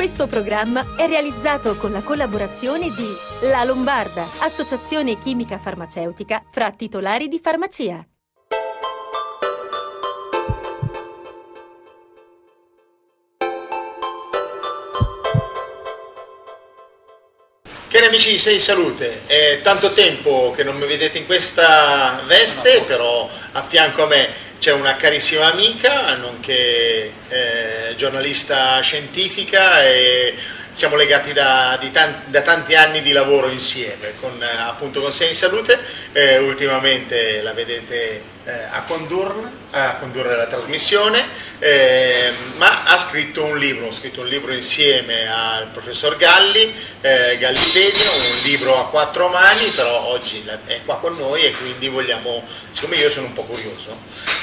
Questo programma è realizzato con la collaborazione di La Lombarda, associazione chimica farmaceutica fra titolari di farmacia. Cari amici di Sei Salute, è tanto tempo che non mi vedete in questa veste, però a fianco a me c'è una carissima amica, nonché eh, giornalista scientifica e siamo legati da, tanti, da, tanti anni di lavoro insieme, con, appunto con Sei in Salute, eh, ultimamente la vedete a, condurre, a, condurre, la trasmissione, eh, ma ha scritto un libro, ha scritto un libro insieme al professor Galli, eh, Gallipedia, un libro a quattro mani, però oggi è qua con noi e quindi vogliamo, siccome io sono un po' curioso,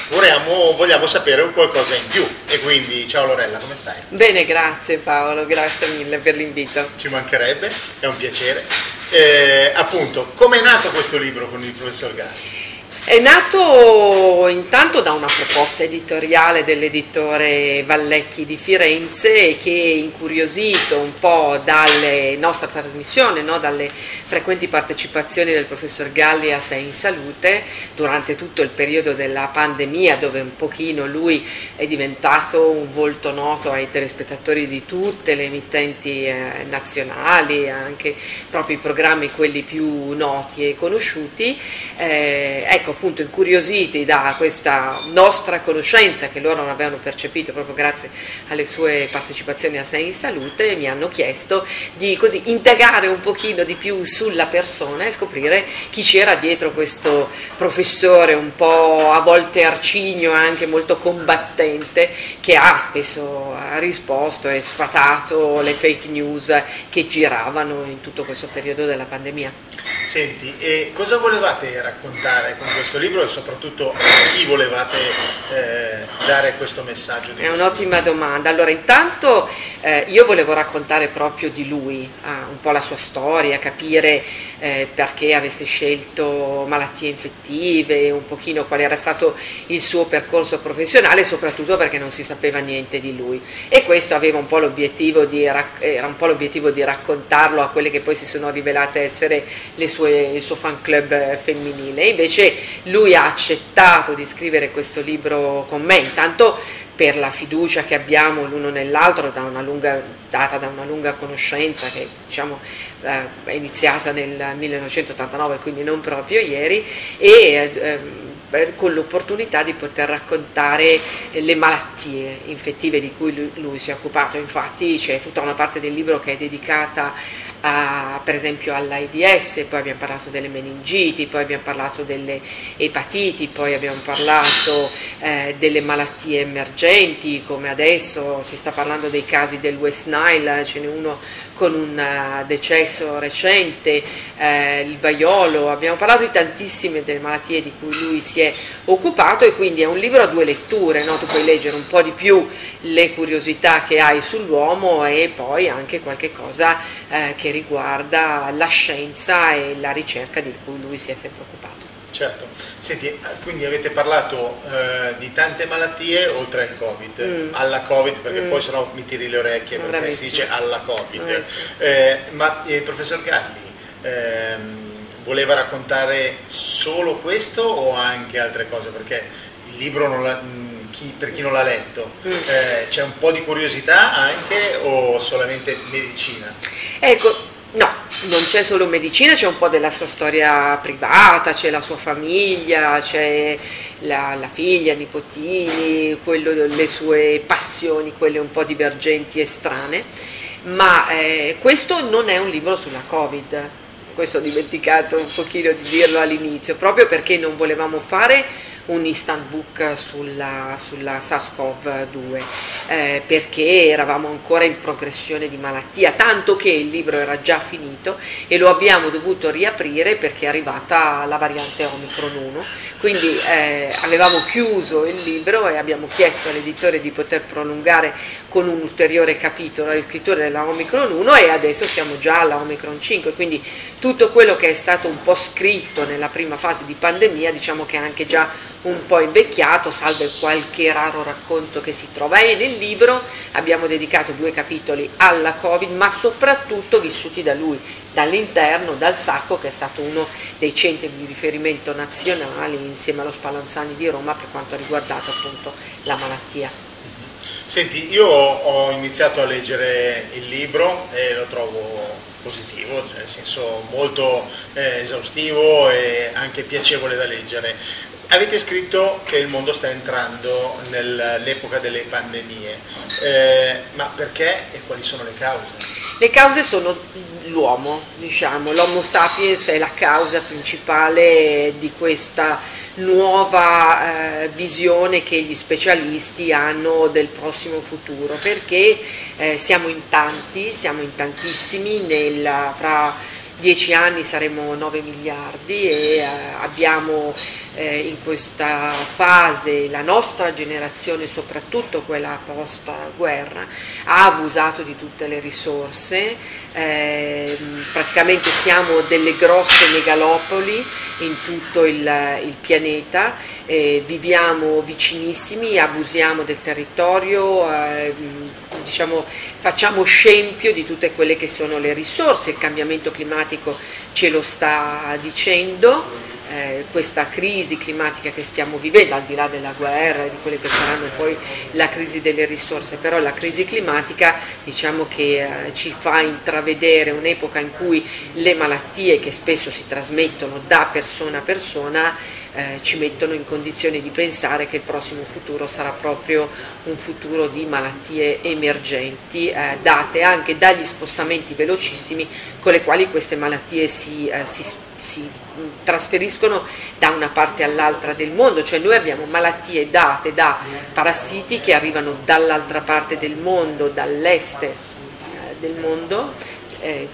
vogliamo, vogliamo sapere qualcosa in più e quindi ciao Lorella, come stai? Bene, grazie Paolo, grazie mille per l'invito. Ci mancherebbe, è un piacere. Eh, appunto, come è nato questo libro con il professor Galli? È nato intanto da una proposta editoriale dell'editore Vallecchi di Firenze che incuriosito un po' dalle nostre trasmissioni, no? dalle frequenti partecipazioni del professor Galli a Sei in Salute durante tutto il periodo della pandemia dove un pochino lui è diventato un volto noto ai telespettatori di tutte le emittenti eh, nazionali, anche proprio i programmi quelli più noti e conosciuti. Eh, ecco, appunto incuriositi da questa nostra conoscenza che loro non avevano percepito proprio grazie alle sue partecipazioni a Sei in Salute, mi hanno chiesto di così indagare un pochino di più sulla persona e scoprire chi c'era dietro questo professore un po' a volte arcigno e anche molto combattente che ha spesso risposto e sfatato le fake news che giravano in tutto questo periodo della pandemia. Senti, e cosa volevate raccontare con questo libro e soprattutto a chi volevate eh, dare questo messaggio? È un'ottima domanda. Allora, intanto eh, io volevo raccontare proprio di lui, ah, un po' la sua storia, capire eh, perché avesse scelto malattie infettive, un pochino qual era stato il suo percorso professionale, soprattutto perché non si sapeva niente di lui. E questo aveva un po' l'obiettivo di, era un po' l'obiettivo di raccontarlo a quelle che poi si sono rivelate essere sue, il suo fan club femminile. Invece lui ha accettato di scrivere questo libro con me, intanto per la fiducia che abbiamo l'uno nell'altro da lunga, data da una lunga conoscenza che diciamo, eh, è iniziata nel 1989, quindi non proprio ieri, e eh, con l'opportunità di poter raccontare le malattie infettive di cui lui, lui si è occupato. Infatti c'è tutta una parte del libro che è dedicata a, per esempio all'AIDS, poi abbiamo parlato delle meningiti, poi abbiamo parlato delle epatiti, poi abbiamo parlato eh, delle malattie emergenti, come adesso si sta parlando dei casi del West Nile, ce n'è uno con un uh, decesso recente, eh, il vaiolo, abbiamo parlato di tantissime delle malattie di cui lui si è occupato e quindi è un libro a due letture, no? tu puoi leggere un po' di più le curiosità che hai sull'uomo e poi anche qualche cosa eh, che riguarda la scienza e la ricerca di cui lui si è sempre occupato. Certo, senti, quindi avete parlato eh, di tante malattie oltre al Covid, mm. alla Covid perché mm. poi sennò mi tiri le orecchie perché Bravissimo. si dice alla Covid, eh, ma il professor Galli ehm, voleva raccontare solo questo o anche altre cose? Perché il libro la, mm, chi, per chi non l'ha letto mm. eh, c'è un po' di curiosità anche o solamente medicina? Ecco, no, non c'è solo medicina, c'è un po' della sua storia privata, c'è la sua famiglia, c'è la, la figlia, i nipotini, quello, le sue passioni, quelle un po' divergenti e strane, ma eh, questo non è un libro sulla Covid, questo ho dimenticato un pochino di dirlo all'inizio, proprio perché non volevamo fare un instant book sulla, sulla SARS-CoV-2 eh, perché eravamo ancora in progressione di malattia, tanto che il libro era già finito e lo abbiamo dovuto riaprire perché è arrivata la variante Omicron 1, quindi eh, avevamo chiuso il libro e abbiamo chiesto all'editore di poter prolungare con un ulteriore capitolo la scrittura della Omicron 1 e adesso siamo già alla Omicron 5, quindi tutto quello che è stato un po' scritto nella prima fase di pandemia diciamo che è anche già un po' invecchiato, salvo qualche raro racconto che si trova. E nel libro abbiamo dedicato due capitoli alla Covid, ma soprattutto vissuti da lui, dall'interno, dal Sacco, che è stato uno dei centri di riferimento nazionali insieme allo Spallanzani di Roma per quanto ha riguardato appunto la malattia. Senti, io ho iniziato a leggere il libro e lo trovo positivo, cioè nel senso molto eh, esaustivo e anche piacevole da leggere. Avete scritto che il mondo sta entrando nell'epoca delle pandemie, eh, ma perché e quali sono le cause? Le cause sono l'uomo, diciamo, l'Homo sapiens è la causa principale di questa nuova eh, visione che gli specialisti hanno del prossimo futuro, perché eh, siamo in tanti, siamo in tantissimi, nel, fra dieci anni saremo 9 miliardi e eh, abbiamo eh, in questa fase la nostra generazione, soprattutto quella post guerra, ha abusato di tutte le risorse, eh, praticamente siamo delle grosse megalopoli in tutto il, il pianeta, eh, viviamo vicinissimi, abusiamo del territorio, eh, diciamo, facciamo scempio di tutte quelle che sono le risorse, il cambiamento climatico ce lo sta dicendo eh, questa crisi climatica che stiamo vivendo, al di là della guerra e di quelle che saranno poi la crisi delle risorse, però la crisi climatica diciamo che eh, ci fa intravedere un'epoca in cui le malattie che spesso si trasmettono da persona a persona eh, ci mettono in condizione di pensare che il prossimo futuro sarà proprio un futuro di malattie emergenti eh, date anche dagli spostamenti velocissimi con le quali queste malattie si, eh, si, si trasferiscono da una parte all'altra del mondo, cioè noi abbiamo malattie date da parassiti che arrivano dall'altra parte del mondo, dall'est eh, del mondo eh,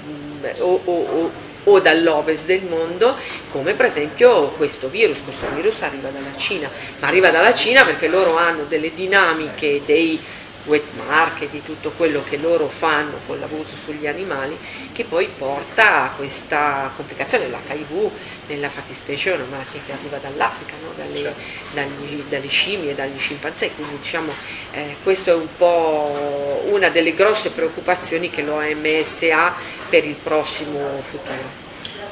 o, o, o dall'ovest del mondo, come per esempio questo virus. Questo virus arriva dalla Cina, ma arriva dalla Cina perché loro hanno delle dinamiche dei wet market, di tutto quello che loro fanno con l'abuso sugli animali, che poi porta a questa complicazione. L'HIV nella fattispecie è una malattia che arriva dall'Africa, no? dalle, certo. dagli, dalle, scimmie e dagli scimpanzé, quindi diciamo eh, questo è un po' una delle grosse preoccupazioni che l'OMS ha per il prossimo futuro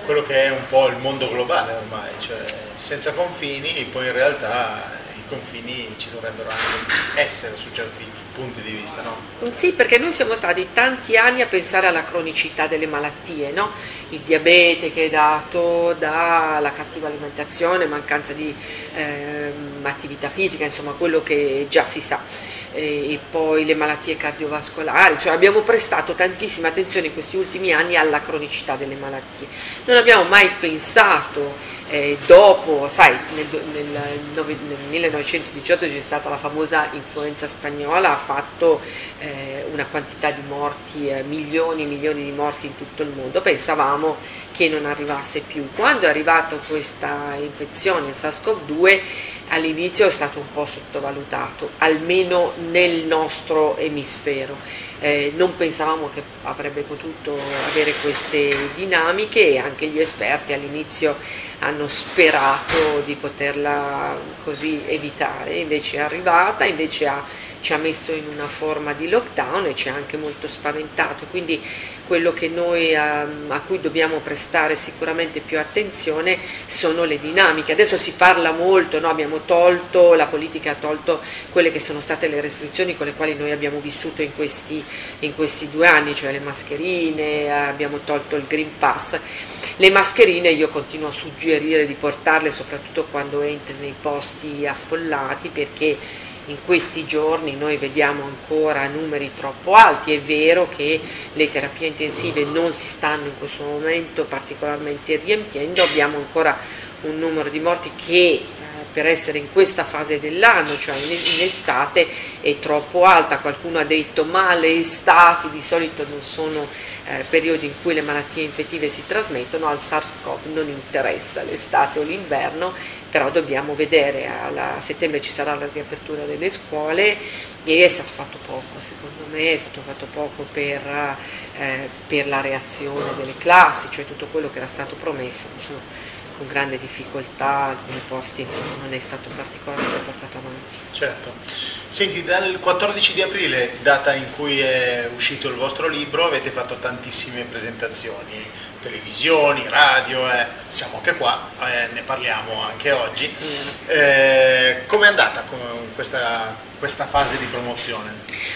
quello che è un po' il mondo globale ormai, cioè senza confini, poi in realtà confini ci dovrebbero anche essere su certi punti di vista, no? Sì, perché noi siamo stati tanti anni a pensare alla cronicità delle malattie, no? Il diabete che è dato dalla cattiva alimentazione, mancanza di eh, attività fisica, insomma quello che già si sa, e poi le malattie cardiovascolari, cioè abbiamo prestato tantissima attenzione in questi ultimi anni alla cronicità delle malattie. Non abbiamo mai pensato eh, dopo, sai, nel, nel, nel, 1918 c'è stata la famosa influenza spagnola, ha fatto eh, una quantità di morti, eh, milioni e milioni di morti in tutto il mondo, pensavamo che non arrivasse più. Quando è arrivata questa infezione, il SARS-CoV-2, all'inizio è stato un po' sottovalutato, almeno nel nostro emisfero. Eh, non pensavamo che avrebbe potuto avere queste dinamiche e anche gli esperti all'inizio hanno sperato di poterla così evitare, invece è arrivata, invece ha ci ha messo in una forma di lockdown e ci ha anche molto spaventato, quindi quello che noi, a, ehm, a cui dobbiamo prestare sicuramente più attenzione sono le dinamiche. Adesso si parla molto, no? abbiamo tolto, la politica ha tolto quelle che sono state le restrizioni con le quali noi abbiamo vissuto in questi, in questi due anni, cioè le mascherine, abbiamo tolto il Green Pass. Le mascherine io continuo a suggerire di portarle soprattutto quando entri nei posti affollati perché in questi giorni noi vediamo ancora numeri troppo alti, è vero che le terapie intensive non si stanno in questo momento particolarmente riempiendo, abbiamo ancora un numero di morti che per essere in questa fase dell'anno, cioè in, estate, è troppo alta. Qualcuno ha detto ma le estati di solito non sono eh, periodi in cui le malattie infettive si trasmettono, al SARS-CoV non interessa l'estate o l'inverno, però dobbiamo vedere, a settembre ci sarà la riapertura delle scuole e è stato fatto poco, secondo me è stato fatto poco per, eh, per la reazione delle classi, cioè tutto quello che era stato promesso. Insomma, con grande difficoltà, alcuni posti insomma, non è stato particolarmente portato avanti. Certo. Senti, dal 14 di aprile, data in cui è uscito il vostro libro, avete fatto tantissime presentazioni, televisioni, radio, eh, siamo anche qua, eh, ne parliamo anche oggi. Mm. Eh, Come è andata questa, questa fase di promozione?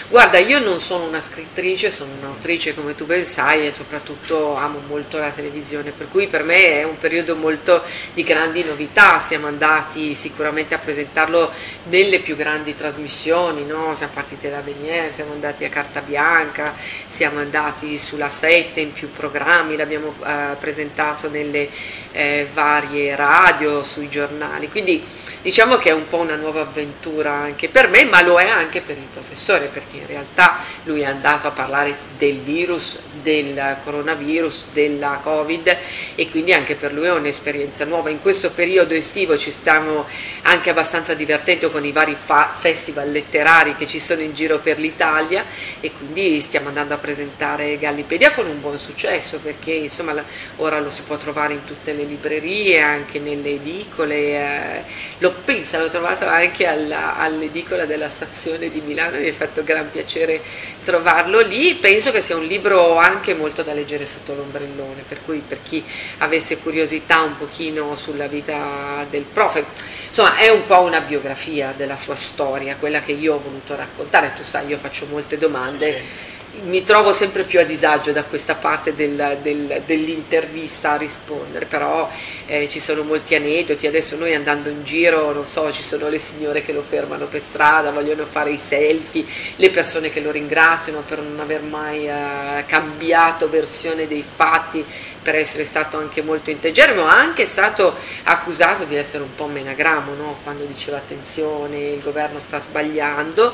Guarda, io non sono una scrittrice, sono un'autrice come tu ben sai e soprattutto amo molto la televisione, per cui per me è un periodo molto di grandi novità, siamo andati sicuramente a presentarlo nelle più grandi trasmissioni, no? siamo partiti da Venier, siamo andati a Carta Bianca, siamo andati sulla 7 in più programmi, l'abbiamo eh, presentato nelle eh, varie radio, sui giornali, quindi diciamo che è un po' una nuova avventura anche per me, ma lo è anche per il professore, perché in realtà lui è andato a parlare del virus, del coronavirus, della Covid e quindi anche per lui è un'esperienza nuova. In questo periodo estivo ci stiamo anche abbastanza divertendo con i vari festival letterari che ci sono in giro per l'Italia e quindi stiamo andando a presentare Gallipedia con un buon successo perché insomma ora lo si può trovare in tutte le librerie, anche nelle edicole, eh, l'ho pensa, l'ho trovato anche alla, all'edicola della stazione di Milano, mi è fatto gran piacere trovarlo lì, penso che sia un libro anche molto da leggere sotto l'ombrellone, per cui per chi avesse curiosità un pochino sulla vita del prof, insomma è un po' una biografia della sua storia, quella che io ho voluto raccontare, tu sai io faccio molte domande. Sì, sì mi trovo sempre più a disagio da questa parte del, del, dell'intervista a rispondere, però eh, ci sono molti aneddoti, adesso noi andando in giro, non so, ci sono le signore che lo fermano per strada, vogliono fare i selfie, le persone che lo ringraziano per non aver mai eh, cambiato versione dei fatti, per essere stato anche molto integerrimo, ma anche stato accusato di essere un po' menagramo, no? quando diceva attenzione, il governo sta sbagliando,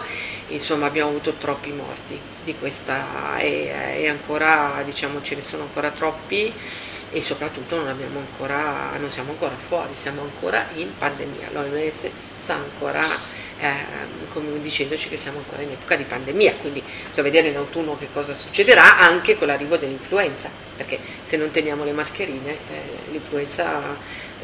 insomma abbiamo avuto troppi morti di questa e, e ancora diciamo ce ne sono ancora troppi e soprattutto non, ancora, non siamo ancora fuori, siamo ancora in pandemia, l'OMS sa ancora eh, dicendoci che siamo ancora in epoca di pandemia, quindi bisogna vedere in autunno che cosa succederà anche con l'arrivo dell'influenza, perché se non teniamo le mascherine eh, l'influenza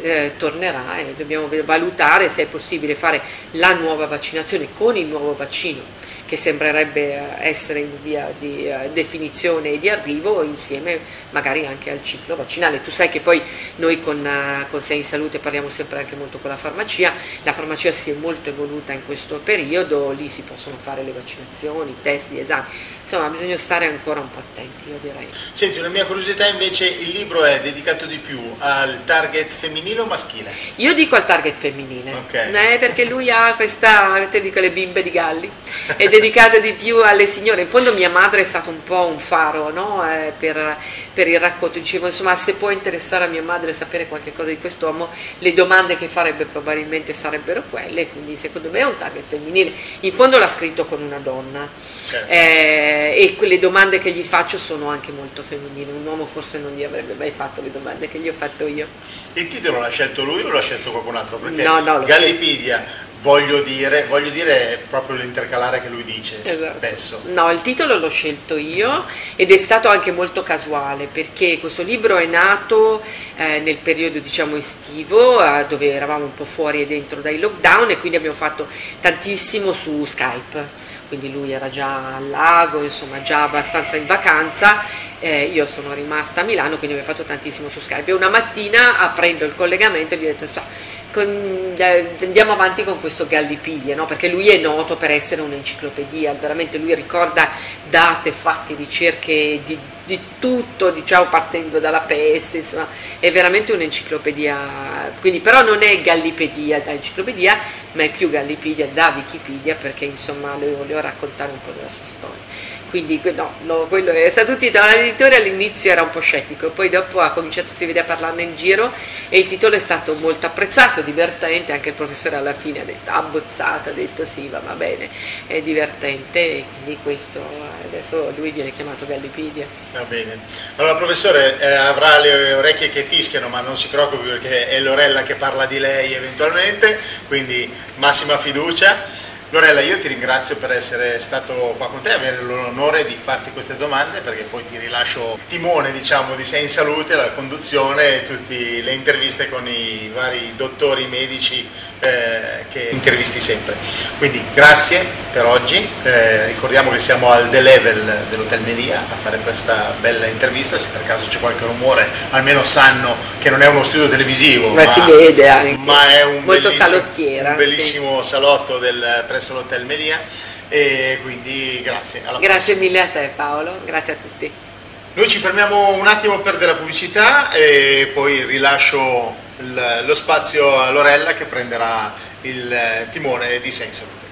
eh, tornerà e dobbiamo valutare se è possibile fare la nuova vaccinazione con il nuovo vaccino che sembrerebbe eh, essere in via di eh, definizione e di arrivo insieme magari anche al ciclo vaccinale. Tu sai che poi noi con, eh, con Sei in Salute parliamo sempre anche molto con la farmacia, la farmacia si è molto evoluta in questo periodo, lì si possono fare le vaccinazioni, i test, gli esami, insomma bisogna stare ancora un po' attenti io direi. Senti, una mia curiosità invece, il libro è dedicato di più al target femminile o maschile? Io dico al target femminile, okay. eh, perché lui ha questa, te dico le bimbe di Galli, ed dedicata di più alle signore. In fondo mia madre è stata un po' un faro no? eh, per, per, il racconto. Dicevo, insomma, se può interessare a mia madre sapere qualche cosa di quest'uomo, le domande che farebbe probabilmente sarebbero quelle, quindi secondo me è un target femminile. In fondo l'ha scritto con una donna certo. eh, e quelle domande che gli faccio sono anche molto femminili. Un uomo forse non gli avrebbe mai fatto le domande che gli ho fatto io. Il titolo l'ha scelto lui o l'ha scelto qualcun altro? Perché no, no, Gallipidia voglio dire, voglio dire proprio l'intercalare che lui dice esatto. spesso. No, il titolo l'ho scelto io ed è stato anche molto casuale perché questo libro è nato eh, nel periodo diciamo estivo eh, dove eravamo un po' fuori e dentro dai lockdown e quindi abbiamo fatto tantissimo su Skype. Quindi lui era già al lago, insomma già abbastanza in vacanza, eh, io sono rimasta a Milano, quindi abbiamo fatto tantissimo su Skype. E una mattina aprendo il collegamento gli ho detto, so, con, eh, andiamo avanti con questo Gallipidia, no? perché lui è noto per essere un'enciclopedia, veramente lui ricorda date, fatti, ricerche di, di tutto, diciamo partendo dalla peste, insomma è veramente un'enciclopedia, quindi però non è Gallipedia da enciclopedia, ma è più Gallipedia da Wikipedia perché insomma le volevo raccontare un po' della sua storia quindi no, no, quello è stato titolo. L'editore all'inizio era un po' scettico, poi dopo ha cominciato, si vede a parlarne in giro e il titolo è stato molto apprezzato, divertente, anche il professore alla fine ha detto, abbozzato, ha detto sì, va, va bene, è divertente e quindi questo, adesso lui viene chiamato Gallipedia. Va bene. Allora professore eh, avrà le orecchie che fischiano, ma non si preoccupi perché è Lorella che parla di lei eventualmente, quindi massima fiducia. Lorella, io ti ringrazio per essere stato qua con te, avere l'onore di farti queste domande perché poi ti rilascio il timone diciamo, di Sei in Salute, la conduzione e tutte le interviste con i vari dottori medici eh, che intervisti sempre. Quindi grazie per oggi, eh, ricordiamo che siamo al The Level dell'Hotel Melia a fare questa bella intervista, se per caso c'è qualche rumore almeno sanno che non è uno studio televisivo, ma, ma si vede anche. ma è un Molto bellissimo, salottiera, un bellissimo sì. salotto del, presso l'Hotel Melia e quindi grazie. grazie mille a te Paolo, grazie a tutti. Noi ci fermiamo un attimo per della pubblicità e poi rilascio lo spazio a Lorella che prenderà il timone di Sei Salute.